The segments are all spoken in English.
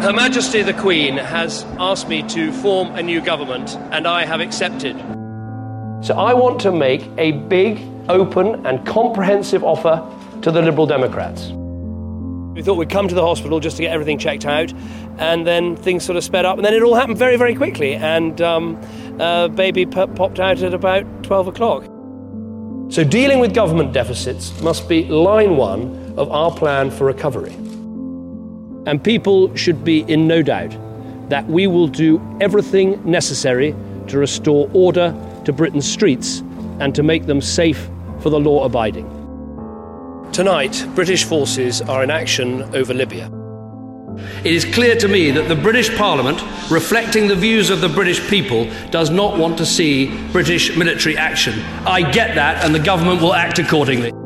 Her Majesty the Queen has asked me to form a new government, and I have accepted. So I want to make a big, open, and comprehensive offer to the Liberal Democrats. We thought we'd come to the hospital just to get everything checked out, and then things sort of sped up, and then it all happened very, very quickly. And um, uh, baby popped out at about 12 o'clock. So dealing with government deficits must be line one of our plan for recovery. And people should be in no doubt that we will do everything necessary to restore order to Britain's streets and to make them safe for the law abiding. Tonight, British forces are in action over Libya. It is clear to me that the British Parliament, reflecting the views of the British people, does not want to see British military action. I get that, and the government will act accordingly.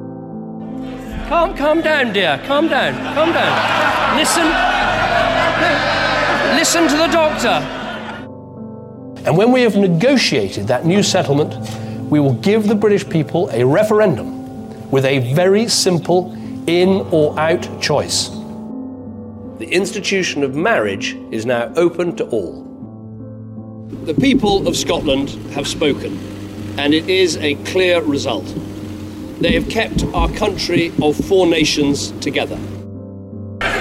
Calm, calm down, dear. Calm down. Calm down. Listen. Listen to the doctor. And when we have negotiated that new settlement, we will give the British people a referendum with a very simple in or out choice. The institution of marriage is now open to all. The people of Scotland have spoken, and it is a clear result. They have kept our country of four nations together.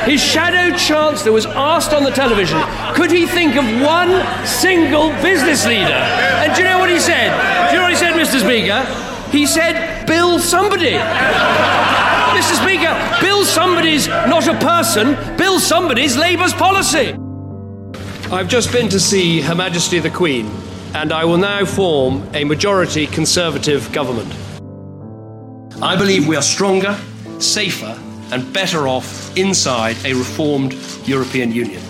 His shadow chancellor was asked on the television, could he think of one single business leader? And do you know what he said? Do you know what he said, Mr. Speaker? He said, Bill somebody. Mr. Speaker, Bill somebody's not a person, Bill somebody's Labour's policy. I've just been to see Her Majesty the Queen, and I will now form a majority Conservative government. I believe we are stronger, safer, and better off inside a reformed European Union.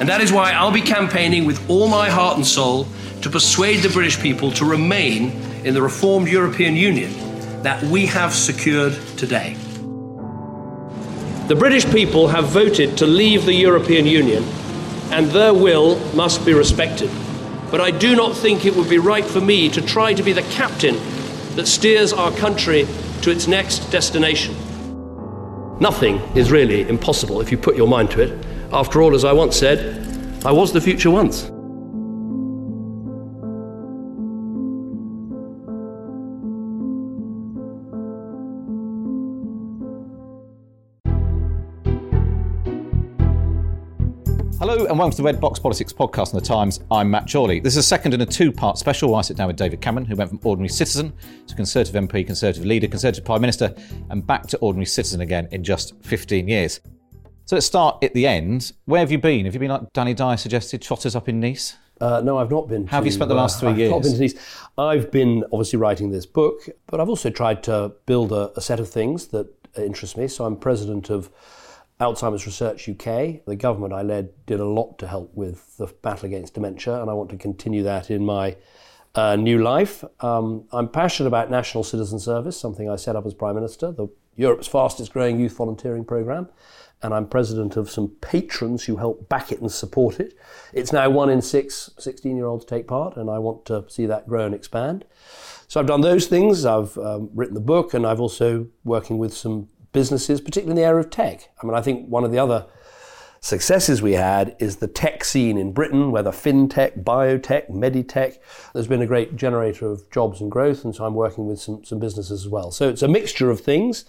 And that is why I'll be campaigning with all my heart and soul to persuade the British people to remain in the reformed European Union that we have secured today. The British people have voted to leave the European Union, and their will must be respected. But I do not think it would be right for me to try to be the captain that steers our country to its next destination. Nothing is really impossible if you put your mind to it. After all, as I once said, I was the future once. And welcome to the Red Box Politics podcast on the Times. I'm Matt Chorley. This is a second in a two-part special where I sit down with David Cameron, who went from ordinary citizen to Conservative MP, Conservative leader, Conservative Prime Minister, and back to ordinary citizen again in just 15 years. So let's start at the end. Where have you been? Have you been like Danny Dyer suggested, trotters up in Nice? Uh, no, I've not been. How have you spent the last three years? I've? Not been to Nice. I've been obviously writing this book, but I've also tried to build a, a set of things that interest me. So I'm president of Alzheimer's Research UK. The government I led did a lot to help with the battle against dementia, and I want to continue that in my uh, new life. Um, I'm passionate about national citizen service, something I set up as Prime Minister, the Europe's fastest growing youth volunteering programme. And I'm president of some patrons who help back it and support it. It's now one in six 16 year olds take part, and I want to see that grow and expand. So I've done those things. I've um, written the book, and I've also working with some businesses, particularly in the area of tech. I mean, I think one of the other successes we had is the tech scene in Britain, whether fintech, biotech, meditech. There's been a great generator of jobs and growth, and so I'm working with some, some businesses as well. So it's a mixture of things,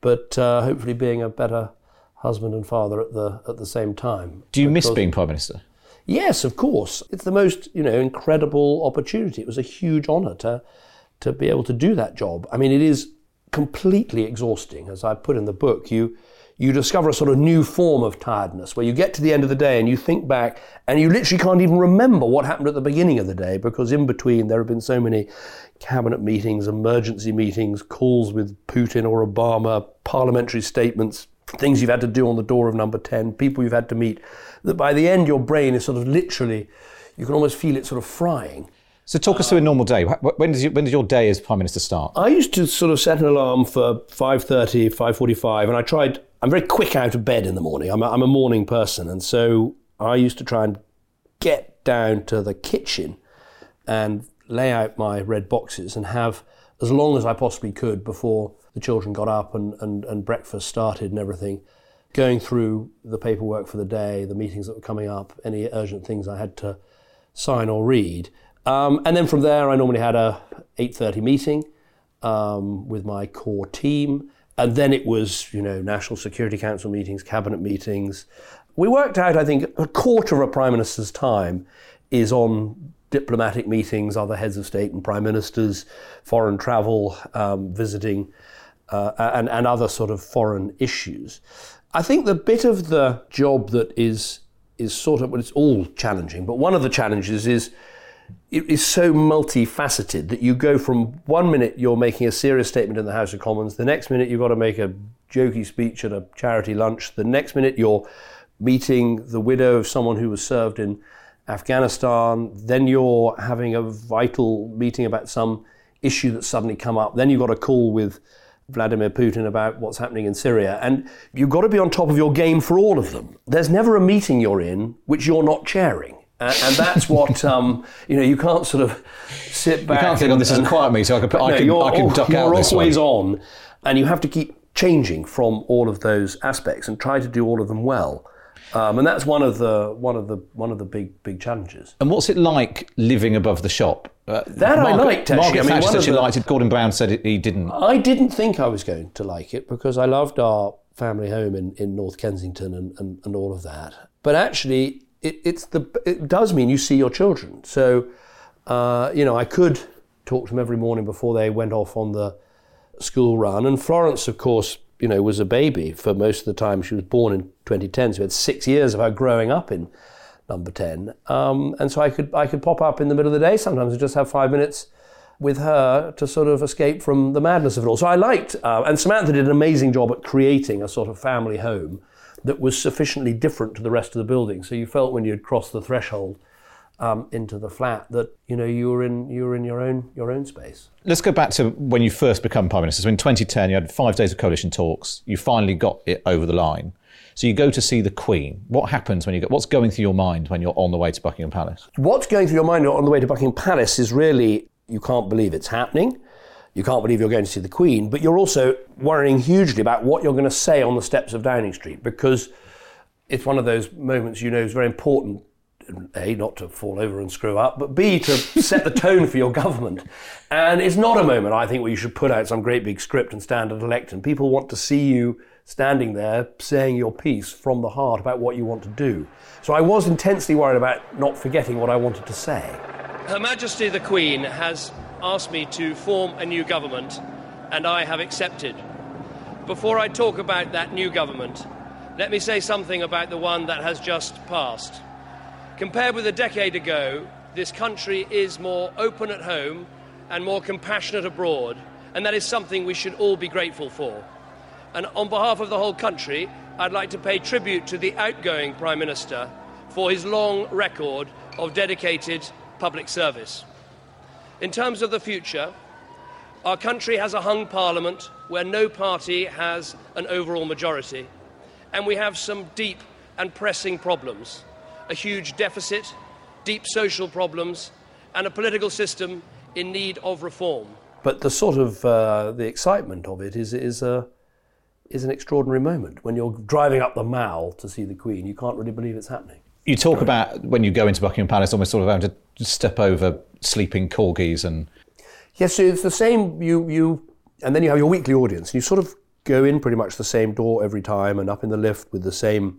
but uh, hopefully being a better husband and father at the at the same time. Do you miss being Prime Minister? Yes, of course. It's the most, you know, incredible opportunity. It was a huge honour to to be able to do that job. I mean, it is completely exhausting, as I put in the book. You you discover a sort of new form of tiredness where you get to the end of the day and you think back and you literally can't even remember what happened at the beginning of the day because in between there have been so many cabinet meetings, emergency meetings, calls with Putin or Obama, parliamentary statements, things you've had to do on the door of number 10, people you've had to meet, that by the end your brain is sort of literally, you can almost feel it sort of frying. So talk us through a normal day. When does, you, when does your day as Prime Minister start? I used to sort of set an alarm for 5.30, 5.45, and I tried, I'm very quick out of bed in the morning. I'm a, I'm a morning person, and so I used to try and get down to the kitchen and lay out my red boxes and have as long as I possibly could before the children got up and, and, and breakfast started and everything, going through the paperwork for the day, the meetings that were coming up, any urgent things I had to sign or read. Um, and then from there, I normally had a 8:30 meeting um, with my core team, and then it was you know National Security Council meetings, cabinet meetings. We worked out, I think, a quarter of a prime minister's time is on diplomatic meetings, other heads of state and prime ministers, foreign travel, um, visiting, uh, and, and other sort of foreign issues. I think the bit of the job that is is sort of well, it's all challenging, but one of the challenges is it is so multifaceted that you go from one minute you're making a serious statement in the House of Commons, the next minute you've got to make a jokey speech at a charity lunch, the next minute you're meeting the widow of someone who was served in Afghanistan, then you're having a vital meeting about some issue that's suddenly come up, then you've got a call with Vladimir Putin about what's happening in Syria. And you've got to be on top of your game for all of them. There's never a meeting you're in which you're not chairing. Uh, and that's what um, you know. You can't sort of sit back. You can't think, "Oh, this is a quiet meeting. So I can, I can, no, I can duck out. you're out this always way. on, and you have to keep changing from all of those aspects and try to do all of them well. Um, and that's one of the one of the one of the big big challenges. And what's it like living above the shop? Uh, that I liked actually. Margaret I mean, Thatcher said she liked it. Gordon Brown said it, he didn't. I didn't think I was going to like it because I loved our family home in, in North Kensington and, and, and all of that. But actually, it, it's the it does mean you see your children. So, uh, you know, I could talk to them every morning before they went off on the school run. And Florence, of course, you know, was a baby for most of the time. She was born in 2010, so we had six years of her growing up in number 10. Um, and so I could I could pop up in the middle of the day sometimes and just have five minutes with her to sort of escape from the madness of it all. So I liked, uh, and Samantha did an amazing job at creating a sort of family home that was sufficiently different to the rest of the building. So you felt when you'd crossed the threshold um, into the flat that you know you were in you were in your own your own space. Let's go back to when you first become Prime Minister. So in 2010, you had five days of coalition talks. You finally got it over the line. So you go to see the Queen. What happens when you go? What's going through your mind when you're on the way to Buckingham Palace? What's going through your mind on the way to Buckingham Palace is really you can't believe it's happening. You can't believe you're going to see the Queen, but you're also worrying hugely about what you're going to say on the steps of Downing Street because it's one of those moments you know is very important. A, not to fall over and screw up, but B, to set the tone for your government. And it's not a moment, I think, where you should put out some great big script and stand at a lectern. People want to see you standing there saying your piece from the heart about what you want to do. So I was intensely worried about not forgetting what I wanted to say. Her Majesty the Queen has asked me to form a new government, and I have accepted. Before I talk about that new government, let me say something about the one that has just passed. Compared with a decade ago, this country is more open at home and more compassionate abroad, and that is something we should all be grateful for. And on behalf of the whole country, I'd like to pay tribute to the outgoing Prime Minister for his long record of dedicated public service. In terms of the future, our country has a hung parliament where no party has an overall majority, and we have some deep and pressing problems a huge deficit, deep social problems, and a political system in need of reform. But the sort of uh, the excitement of it is is a is an extraordinary moment when you're driving up the Mall to see the Queen. You can't really believe it's happening. You talk about when you go into Buckingham Palace, almost sort of having to step over sleeping corgis and Yes, so it's the same. You you and then you have your weekly audience. and You sort of go in pretty much the same door every time and up in the lift with the same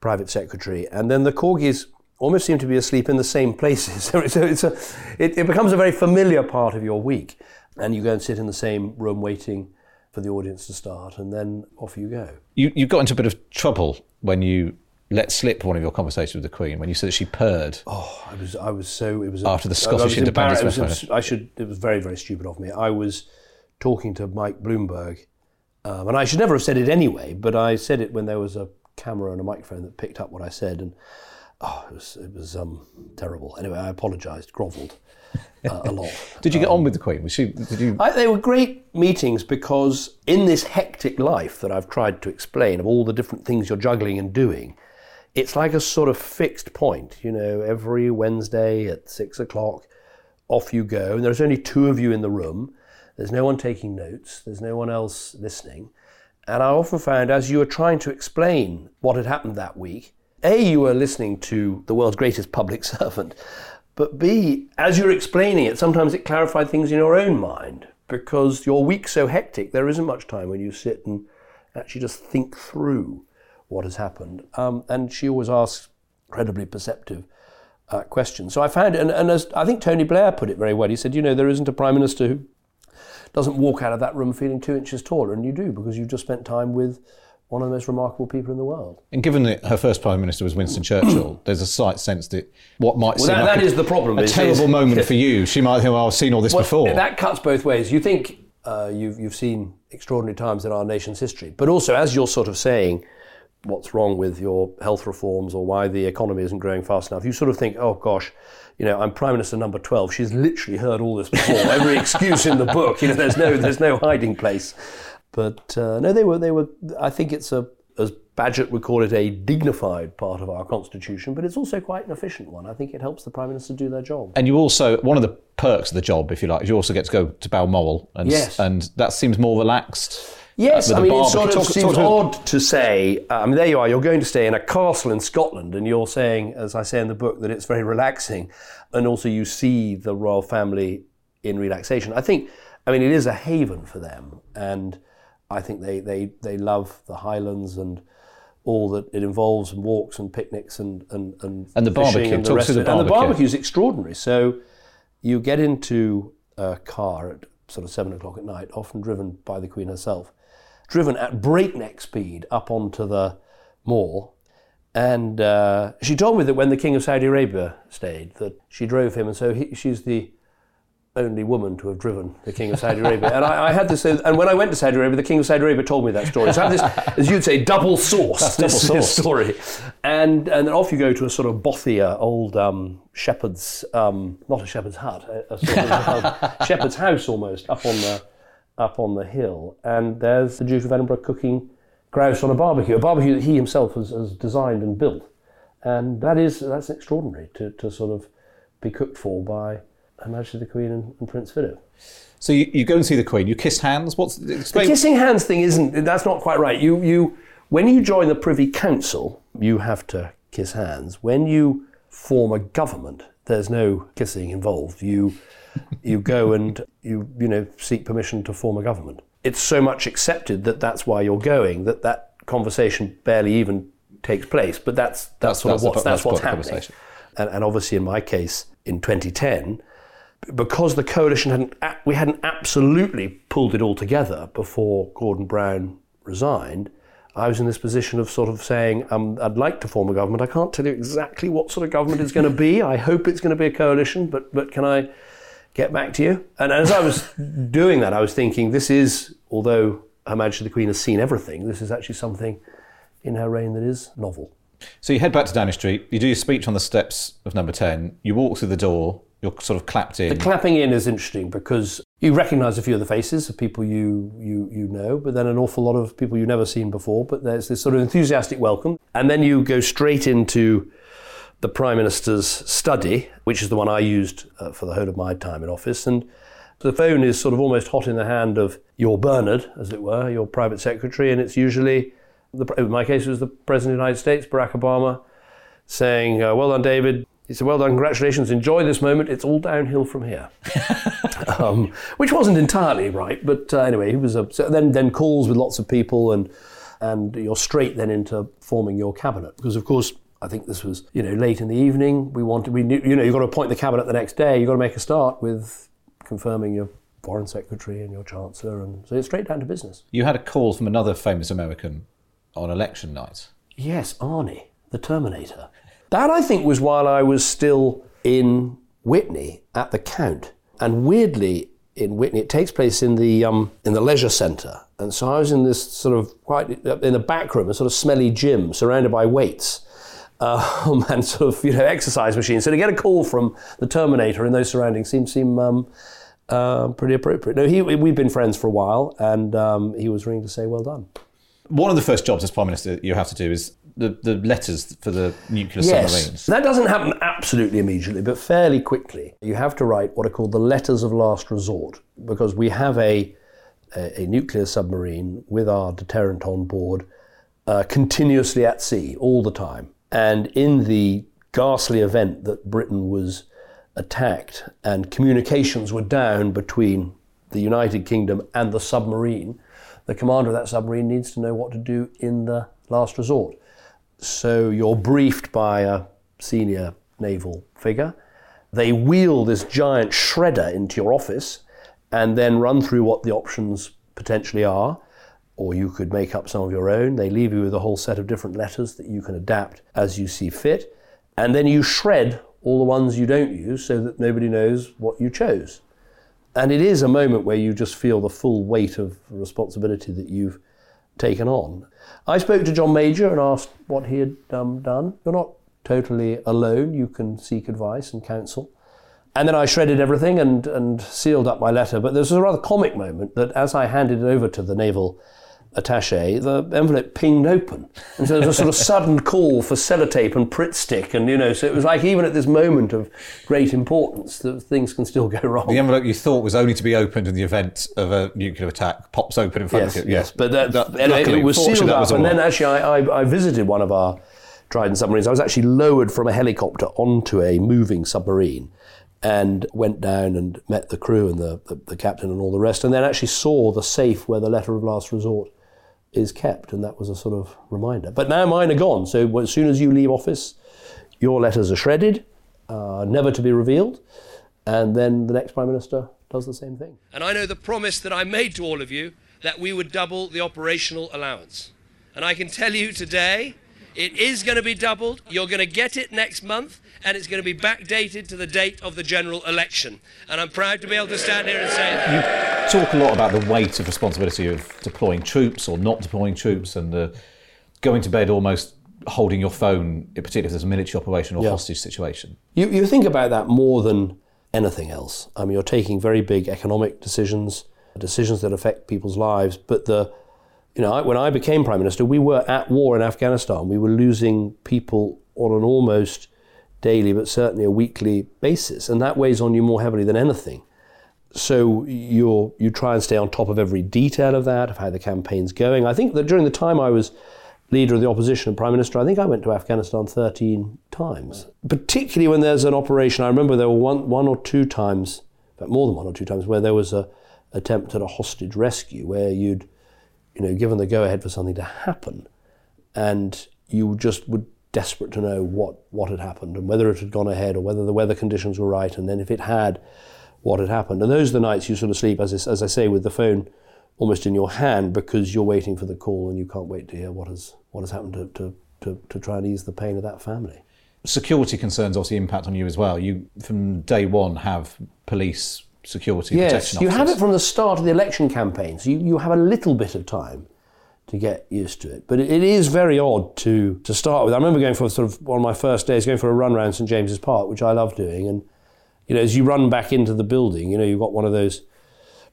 private secretary, and then the corgis almost seem to be asleep in the same places. So it's a, it's a it, it becomes a very familiar part of your week, and you go and sit in the same room waiting for the audience to start, and then off you go. You, you got into a bit of trouble when you let slip one of your conversations with the Queen when you said that she purred. Oh, I was, I was so it was After the Scottish independence embarrassed. It was- referendum. I should. It was very, very stupid of me. I was talking to Mike Bloomberg, um, and I should never have said it anyway. But I said it when there was a camera and a microphone that picked up what I said, and oh, it was, it was um, terrible. Anyway, I apologised, grovelled uh, a lot. Did you get on with the Queen? Was she? Did you? I, they were great meetings because in this hectic life that I've tried to explain of all the different things you're juggling and doing, it's like a sort of fixed point. You know, every Wednesday at six o'clock, off you go, and there's only two of you in the room. There's no one taking notes. There's no one else listening. And I often found as you were trying to explain what had happened that week, A, you were listening to the world's greatest public servant, but B, as you're explaining it, sometimes it clarified things in your own mind because your week's so hectic, there isn't much time when you sit and actually just think through what has happened. Um, and she always asks incredibly perceptive uh, questions. So I found, and, and as I think Tony Blair put it very well, he said, you know, there isn't a prime minister who doesn't walk out of that room feeling two inches taller, and you do because you've just spent time with one of the most remarkable people in the world. And given that her first prime minister was Winston Churchill, there's a slight sense that what might Well, seem that- like that a, is the problem, a terrible is- moment for you. She might think, "Well, I've seen all this Well, before." That cuts both ways. You think uh, you've, you've seen extraordinary times in our nation's history, but also as you're sort of saying what's wrong with your health reforms or why the economy isn't growing fast enough, you sort of think, oh gosh, you know, I'm Prime Minister number 12. She's literally heard all this before. Every excuse in the book, you know, there's no, there's no hiding place. But uh, no, they were, they were, I think it's a, as Bagehot would call it, a dignified part of our constitution, but it's also quite an efficient one. I think it helps the Prime Minister do their job. and you also one of the perks of the job, if you like, is you also get to go to Balmoral, and Yes. and that seems more relaxed. Yes, with I mean, it sort of barbecue. Talk- seems talk to- odd to say. uh, I mean, there you are. You're going to stay in a castle in Scotland, and you're saying, as I say in the book, that it's very relaxing, and also you see the royal family in relaxation. I think, I mean, it is a haven for them, and I think they they they love the Highlands and all that it involves, and walks and picnics and and and, And the barbecue. and the rest of the it. And the barbecue. barbecue is extraordinary. So you get into a car at sort of seven o'clock at night, often driven by the Queen herself, driven at breakneck speed up onto the mall. And uh, she told me that when the King of Saudi Arabia stayed, that she drove him, and so he, she's the only woman to have driven the King of Saudi Arabia. And I, I had this, and when I went to Saudi Arabia, the King of Saudi Arabia told me that story. So I have this, as you'd say, double source, double this, source. story. And, and then off you go to a sort of bothier old um, shepherd's, um, not a shepherd's hut, a, a sort of um, shepherd's house almost, up on the up on the hill. And there's the Duke of Edinburgh cooking grouse on a barbecue, a barbecue that he himself has, has designed and built. And that is that's extraordinary to, to sort of be cooked for by Her Majesty the Queen and, and Prince Philip. So you, you go and see the Queen. You kiss hands. What's The kissing hands thing isn't that's not quite right. You you when you join the Privy Council, you have to kiss hands. When you form a government, there's no kissing involved. You you go and you you know seek permission to form a government. It's so much accepted that that's why you're going that that conversation barely even takes place. But that's that's, sort that's of the- what's that's, that's what's of the happening. And, and obviously, in my case, in 2010, because the coalition hadn't we hadn't absolutely pulled it all together before Gordon Brown resigned, I was in this position of sort of saying, um, I'd like to form a government. I can't tell you exactly what sort of government it's going to be. I hope it's going to be a coalition, but but can I get back to you? And as I was doing that, I was thinking, this is, although Her Majesty the Queen has seen everything, this is actually something in her reign that is novel. So you head back to Downing Street. You do your speech on the steps of Number Ten. You walk through the door. You're sort of clapped in. The clapping in is interesting because you recognise a few of the faces of people you, you you know, but then an awful lot of people you've never seen before. But there's this sort of enthusiastic welcome, and then you go straight into the Prime Minister's study, which is the one I used uh, for the whole of my time in office, and the phone is sort of almost hot in the hand of your Bernard, as it were, your private secretary, and it's usually, the, in my case, it was the President of the United States, Barack Obama, saying, uh, "Well done, David." He said, "Well done, congratulations. Enjoy this moment. It's all downhill from here." um, which wasn't entirely right, but uh, anyway, he was a, so then then calls with lots of people, and and you're straight then into forming your cabinet because, of course. I think this was, you know, late in the evening. We wanted, we knew, you know, you've got to appoint the cabinet the next day. You've got to make a start with confirming your foreign secretary and your chancellor, and so it's straight down to business. You had a call from another famous American on election night. Yes, Arnie, the Terminator. That I think was while I was still in Witney at the Count, and weirdly in Witney, it takes place in the um, in the leisure centre, and so I was in this sort of quite in the back room, a sort of smelly gym surrounded by weights. Um, and sort of you know exercise machines. So to get a call from the Terminator in those surroundings seemed seem um, uh, pretty appropriate. No, he, we've been friends for a while, and um, he was ringing to say well done. One of the first jobs as Prime Minister you have to do is the, the letters for the nuclear Yes, submarines. that doesn't happen absolutely immediately, but fairly quickly. You have to write what are called the letters of last resort because we have a, a, a nuclear submarine with our deterrent on board uh, continuously at sea all the time. And in the ghastly event that Britain was attacked and communications were down between the United Kingdom and the submarine, the commander of that submarine needs to know what to do in the last resort. So you're briefed by a senior naval figure. They wheel this giant shredder into your office and then run through what the options potentially are. Or you could make up some of your own. They leave you with a whole set of different letters that you can adapt as you see fit. And then you shred all the ones you don't use so that nobody knows what you chose. And it is a moment where you just feel the full weight of responsibility that you've taken on. I spoke to John Major and asked what he had um, done. You're not totally alone, you can seek advice and counsel. And then I shredded everything and, and sealed up my letter. But there was a rather comic moment that as I handed it over to the naval attache, the envelope pinged open. And so there was a sort of sudden call for sellotape and Pritt stick. And, you know, so it was like even at this moment of great importance, that things can still go wrong. The envelope you thought was only to be opened in the event of a nuclear attack pops open in front yes, of you. Yes, but uh, that, That- anyway, luckily, it was sealed that up. was and then actually, I, I, I visited one of our Trident submarines. I was actually lowered from a helicopter onto a moving submarine and went down and met the crew and the, the, the captain and all the rest, and then actually saw the safe where the letter of last resort is kept, and that was a sort of reminder. But now mine are gone, so as soon as you leave office, your letters are shredded, uh, never to be revealed, and then the next Prime Minister does the same thing. And I know the promise that I made to all of you that we would double the operational allowance. And I can tell you today, it is going to be doubled. You're going to get it next month, and it's going to be backdated to the date of the general election. And I'm proud to be able to stand here and say that. You talk a lot about the weight of responsibility of deploying troops or not deploying troops and the going to bed almost holding your phone, particularly if there's a military operation or Yeah. hostage situation. You, you think about that more than anything else. I mean, you're taking very big economic decisions, decisions that affect people's lives. But the, you know, when I became prime minister, we were at war in Afghanistan. We were losing people on an almost daily, but certainly a weekly basis, and that weighs on you more heavily than anything. So you you try and stay on top of every detail of that, of how the campaign's going. I think that during the time I was leader of the opposition and prime minister, I think I went to Afghanistan 13 times. Particularly when there's an operation, I remember there were one, one or two times, in fact more than one or two times, where there was a attempt at a hostage rescue where you'd, you know, given the go ahead for something to happen, and you just were desperate to know what, what had happened and whether it had gone ahead or whether the weather conditions were right, and then if it had, what had happened. And those are the nights you sort of sleep, as as I say, with the phone almost in your hand because you're waiting for the call and you can't wait to hear what has what has happened to, to, to, to try and ease the pain of that family. Security concerns obviously impact on you as well. You, from day one, have police security Yes, protection you have it from the start of the election campaign, so you, you have a little bit of time to get used to it. But it, it is very odd to to start with. I remember going for sort of one of my first days, going for a run around St James's Park, which I love doing, and you know, as you run back into the building, you know, you've got one of those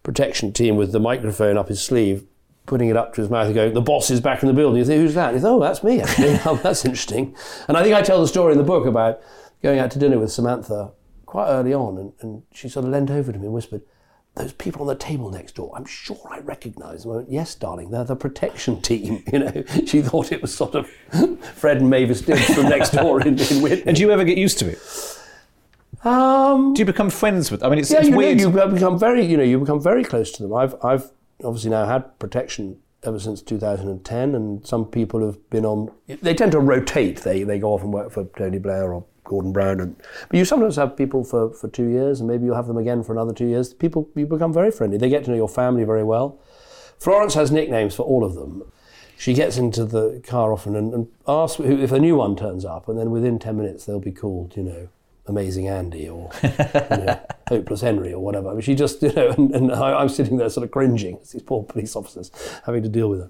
protection team with the microphone up his sleeve, putting it up to his mouth and going, the boss is back in the building. You think, who's that? And you think, oh, that's me, actually. oh, that's interesting. And I think I tell the story in the book about going out to dinner with Samantha quite early on, and, and she sort of leant over to me and whispered, those people on the table next door, I'm sure I recognise them. I went, yes, darling, they're the protection team. You know, she thought it was sort of Fred and Mavis Dibbs from next door in, in Witney. And do you ever get used to it? Um, Do you become friends with? I mean, it's, yeah, it's you weird. Know, you become very, you know, you become very close to them. I've, I've obviously now had protection ever since 2010, and some people have been on. They tend to rotate. They they go off and work for Tony Blair or Gordon Brown. And, but you sometimes have people for, for two years, and maybe you'll have them again for another two years. People, you become very friendly. They get to know your family very well. Florence has nicknames for all of them. She gets into the car often and, and asks if a new one turns up, and then within 10 minutes they'll be called, you know, Amazing Andy or you know, Hopeless Henry or whatever. I mean, she just, you know, and, and I, am sitting there sort of cringing as these poor police officers having to deal with her.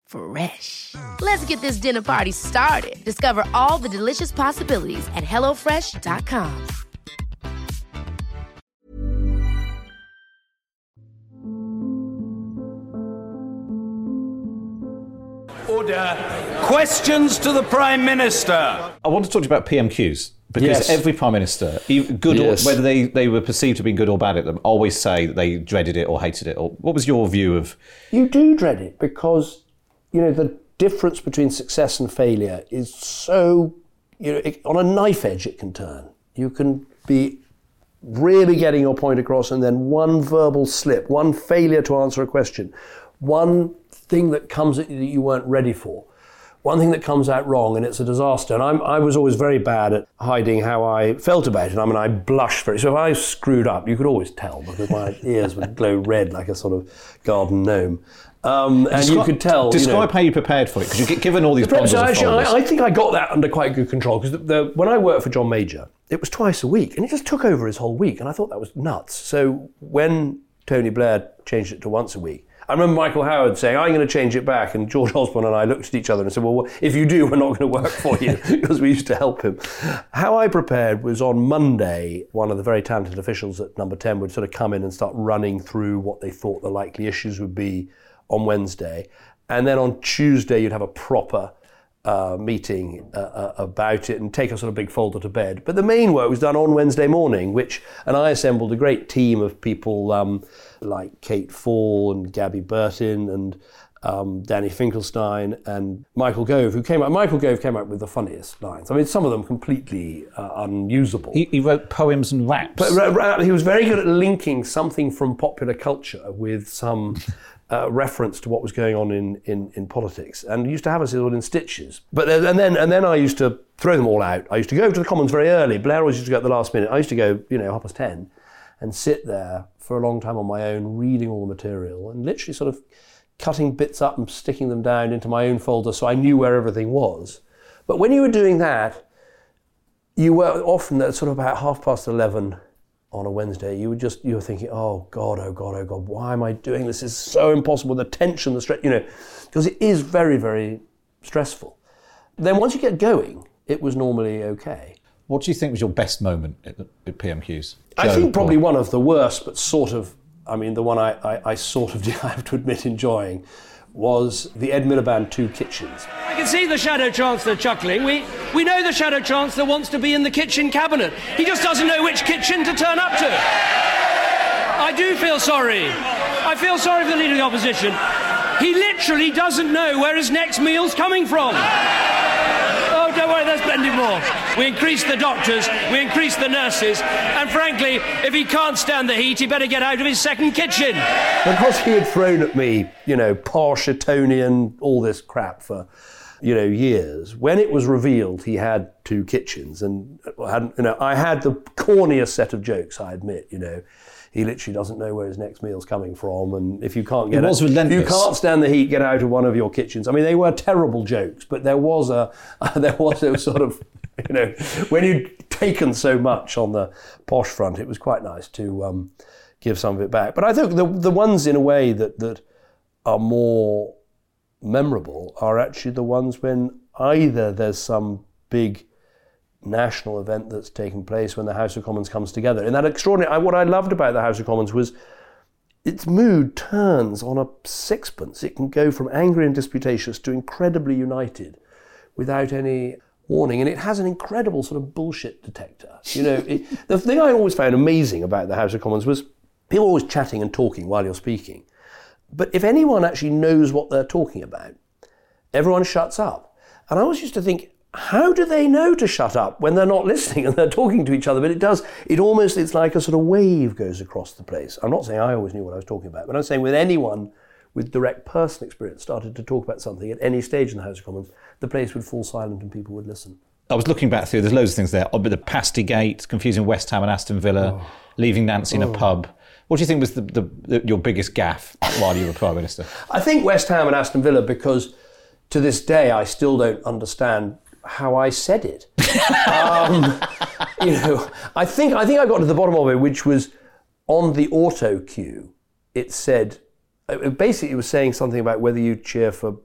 Fresh. Let's get this dinner party started. Discover all the delicious possibilities at HelloFresh.com. Order. Questions to the Prime Minister. I want to talk to you about PMQs. Because Yes. every prime minister, good Yes. or whether they, they were perceived to be good or bad at them, always say that they dreaded it or hated it. Or what was your view of? You do dread it because, you know, the difference between success and failure is so, you know, it, on a knife edge it can turn. You can be really getting your point across and then one verbal slip, one failure to answer a question, one thing that comes at you that you weren't ready for. One thing that comes out wrong and it's a disaster. And I'm, I was always very bad at hiding how I felt about it. I mean, I blushed very. So if I screwed up, you could always tell because my ears would glow red like a sort of garden gnome. Um, and you could tell. you know- Describe how you prepared for it because you get given all these bundles actually. I, I think I got that under quite good control because the, the, when I worked for John Major, it was twice a week, and it just took over his whole week, and I thought that was nuts. So when Tony Blair changed it to once a week, I remember Michael Howard saying, "I'm going to change it back," and George Osborne and I looked at each other and said, "Well, if you do, we're not going to work for you," because we used to help him. How I prepared was on Monday. One of the very talented officials at Number Ten would sort of come in and start running through what they thought the likely issues would be on Wednesday. And then on Tuesday, you'd have a proper uh, meeting uh, uh, about it and take a sort of big folder to bed. But the main work was done on Wednesday morning, which, and I assembled a great team of people um, like Kate Fall and Gabby Bertin and um, Danny Finkelstein and Michael Gove, who came up. Michael Gove came up with the funniest lines. I mean, some of them completely uh, unusable. he, he wrote poems and raps. But he was very good at linking something from popular culture with some uh, reference to what was going on in, in, in politics, and used to have us all in stitches. But then- and then and then I used to throw them all out. I used to go to the Commons very early. Blair always used to go at the last minute. I used to go, you know, half past ten, and sit there for a long time on my own, reading all the material, and literally sort of cutting bits up and sticking them down into my own folder, so I knew where everything was. But when you were doing that, you were often at sort of about half past 11 on a Wednesday, you were just, you were thinking, oh God, oh God, oh God, why am I doing this? Is so impossible. The tension, the stress, you know, because it is very, very stressful. Then once you get going, it was normally okay. what do you think was your best moment at, at PMQs? I think probably one of the worst, but sort of, I mean, the one I, I, I sort of, I have to admit, enjoying was the Ed Miliband Two Kitchens. I can see the Shadow Chancellor chuckling. We, we know the Shadow Chancellor wants to be in the kitchen cabinet. He just doesn't know which kitchen to turn up to. I do feel sorry. I feel sorry for the Leader of the Opposition. He literally doesn't know where his next meal's coming from. Oh, don't worry, there's plenty more. We increase the doctors, we increase the nurses, and frankly, if he can't stand the heat, he better get out of his second kitchen. Because he had thrown at me, you know, posh, Etonian, all this crap for, you know, years. When it was revealed he had two kitchens, and had, you know, I had the corniest set of jokes, I admit, you know. He literally doesn't know where his next meal's coming from, and if you can't get It was out, if you can't stand the heat, get out of one of your kitchens. I mean, they were terrible jokes, but there was a there was a sort of you know when you'd taken so much on the posh front, it was quite nice to um, give some of it back. But I think the the ones in a way that that are more memorable are actually the ones when either there's some big national event that's taking place when the House of Commons comes together. And that extraordinary, I, what I loved about the House of Commons was its mood turns on a sixpence. It can go from angry and disputatious to incredibly united without any warning. And it has an incredible sort of bullshit detector. You know, it, the thing I always found amazing about the House of Commons was people always chatting and talking while you're speaking. But if anyone actually knows what they're talking about, everyone shuts up. And I always used to think, how do they know to shut up when they're not listening and they're talking to each other? But it does, it almost, it's like a sort of wave goes across the place. I'm not saying I always knew what I was talking about, but I'm saying with anyone with direct personal experience started to talk about something at any stage in the House of Commons, the place would fall silent and people would listen. I was looking back through. There's loads of things there. Oh, but the Pasty Gate, confusing West Ham and Aston Villa, Oh. leaving Nancy in a pub. What do you think was the, the, the, your biggest gaffe while you were prime minister? I think West Ham and Aston Villa because to this day I still don't understand how I said it. um, you know, I think I think I got to the bottom of it, which was on the auto cue. It said it basically it was saying something about whether you cheer for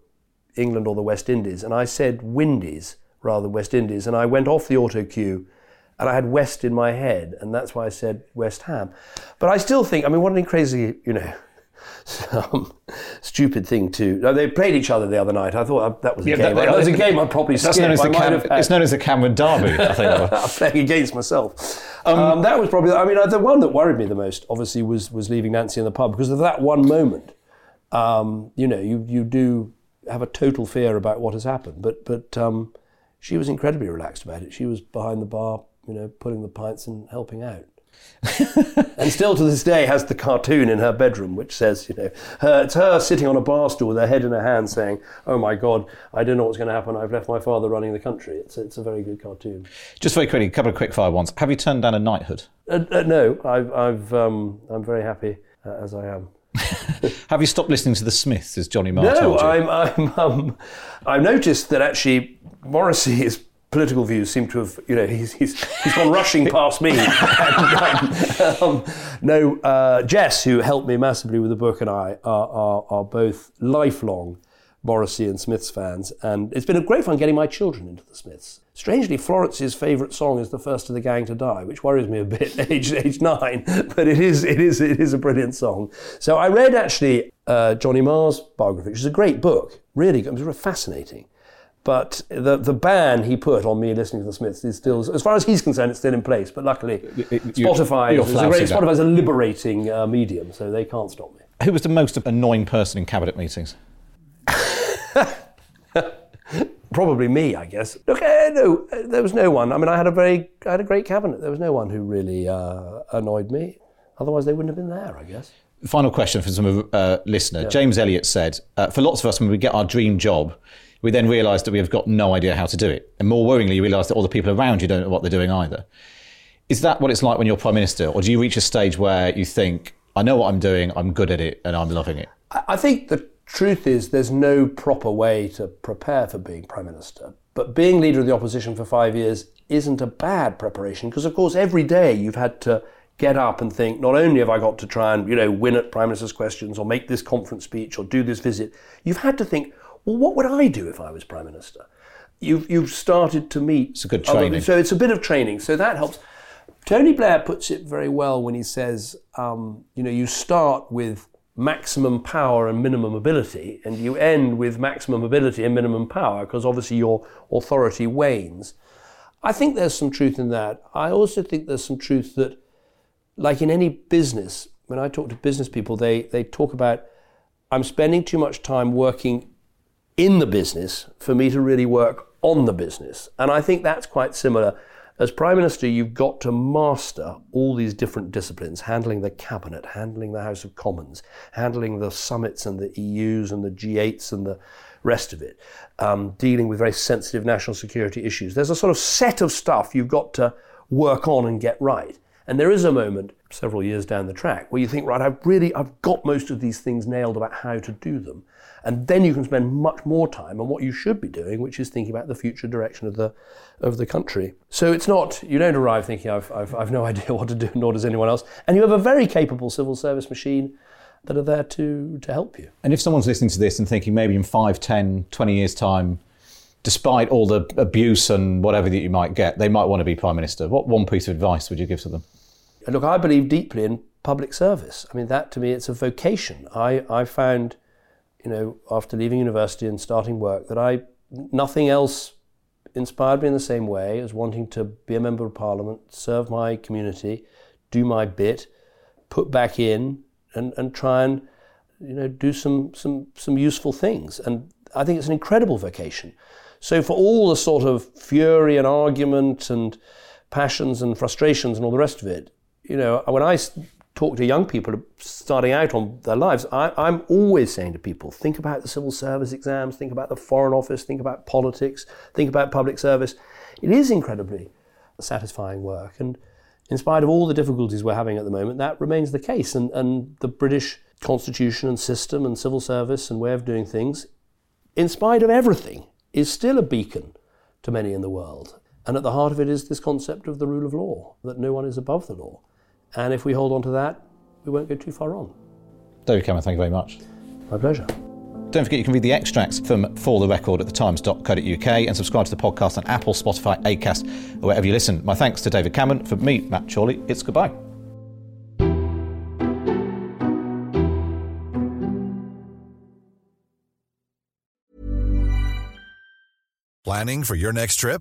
England or the West Indies, and I said Windies rather than West Indies, and I went off the auto cue. And I had West in my head, and that's why I said West Ham. But I still think, I mean, what a crazy, you know, stupid thing to. no, They played each other the other night. I thought that was a Yeah, game. that- That, was a game I'd probably that's known as the I Cam- It's known as the Cameron Derby. I think. I'm playing against myself. Um, that was probably. I mean, the one that worried me the most, obviously, was was leaving Nancy in the pub because of that one moment. Um, you know, you you do have a total fear about what has happened, but but um, she was incredibly relaxed about it. She was behind the bar, you know, putting the pints and helping out. and still to this day has the cartoon in her bedroom which says, you know, her, it's her sitting on a bar stool with her head in her hand saying, "Oh my God, I don't know what's going to happen. I've left my father running the country." It's it's a very good cartoon. Just very quickly, a couple of quick fire ones. Have you turned down a knighthood? Uh, uh, no, I've, I've um, I'm very happy uh, as I am. Have you stopped listening to the Smiths, as Johnny Marr No, told you? I'm, I'm, um, I've noticed that actually Morrissey's political views seem to have, you know, he's, he's, he's gone rushing past me. And, um, um, no, uh, Jess, who helped me massively with the book, and I are, are, are both lifelong Morrissey and Smiths fans, and it's been a great fun getting my children into the Smiths. Strangely, Florence's favourite song is "The First of the Gang to Die," which worries me a bit, age age nine. But it is it is it is a brilliant song. So I read actually uh, Johnny Marr's biography, which is a great book, really it was really fascinating. But the the ban he put on me listening to the Smiths is still, as far as he's concerned, it's still in place. But luckily, you- Spotify you're is a great. Spotify's a liberating uh, medium, so they can't stop me. Who was the most annoying person in cabinet meetings? Probably me, I guess. Look, uh, no, uh, there was no one. I mean, I had a very, I had a great cabinet. There was no one who really uh, annoyed me. Otherwise, they wouldn't have been there, I guess. Final question from some uh, listener. James Elliott said, uh, "For lots of us, when we get our dream job, we then realise that we have got no idea how to do it, and more worryingly, you realise that all the people around you don't know what they're doing either." Is that what it's like when you're prime minister, or do you reach a stage where you think, "I know what I'm doing, I'm good at it, and I'm loving it"? I I think the truth is there's no proper way to prepare for being Prime Minister. But being leader of the opposition for five years isn't a bad preparation because, of course, every day you've had to get up and think, not only have I got to try and, you know, win at Prime Minister's questions or make this conference speech or do this visit, you've had to think, well, what would I do if I was Prime Minister? You've, you've started to meet. It's a good training. so it's a bit of training. So that helps. Tony Blair puts it very well when he says, um, you know, you start with maximum power and minimum ability, and you end with maximum ability and minimum power, because obviously your authority wanes. I think there's some truth in that. I also think there's some truth that, like in any business, when I talk to business people, they, they talk about, I'm spending too much time working in the business for me to really work on the business. And I think that's quite similar. As Prime Minister, you've got to master all these different disciplines handling the cabinet, handling the House of Commons, handling the summits and the EUs and the G8s and the rest of it, um, dealing with very sensitive national security issues. There's a sort of set of stuff you've got to work on and get right. And there is a moment several years down the track where you think, right, I've really, I've got most of these things nailed about how to do them. And then you can spend much more time on what you should be doing, which is thinking about the future direction of the, of the country. So it's not, you don't arrive thinking, I've, I've, I've no idea what to do, nor does anyone else. And you have a very capable civil service machine that are there to, to help you. And if someone's listening to this and thinking maybe in 5, 10, 20 years' time, despite all the abuse and whatever that you might get, they might want to be Prime Minister, what one piece of advice would you give to them? Look, I believe deeply in public service. I mean, that to me, it's a vocation. I, I found, you know, after leaving university and starting work, that I nothing else inspired me in the same way as wanting to be a member of parliament, serve my community, do my bit, put back in, and, and try and you know do some some some useful things. And I think it's an incredible vocation. So for all the sort of fury and argument and passions and frustrations and all the rest of it, you know, when I talk to young people starting out on their lives, I, am always saying to people, think about the civil service exams, think about the foreign office, think about politics, think about public service. It is incredibly satisfying work. And in spite of all the difficulties we're having at the moment, that remains the case. And, and the British constitution and system and civil service and way of doing things, in spite of everything, is still a beacon to many in the world. And at the heart of it is this concept of the rule of law, that no one is above the law. And if we hold on to that, we won't go too far wrong. David Cameron, thank you very much. My pleasure. Don't forget you can read the extracts from For the Record at thetimes.co.uk and subscribe to the podcast on Apple, Spotify, Acast, or wherever you listen. My thanks to David Cameron. For me, Matt Chorley, it's goodbye. Planning for your next trip?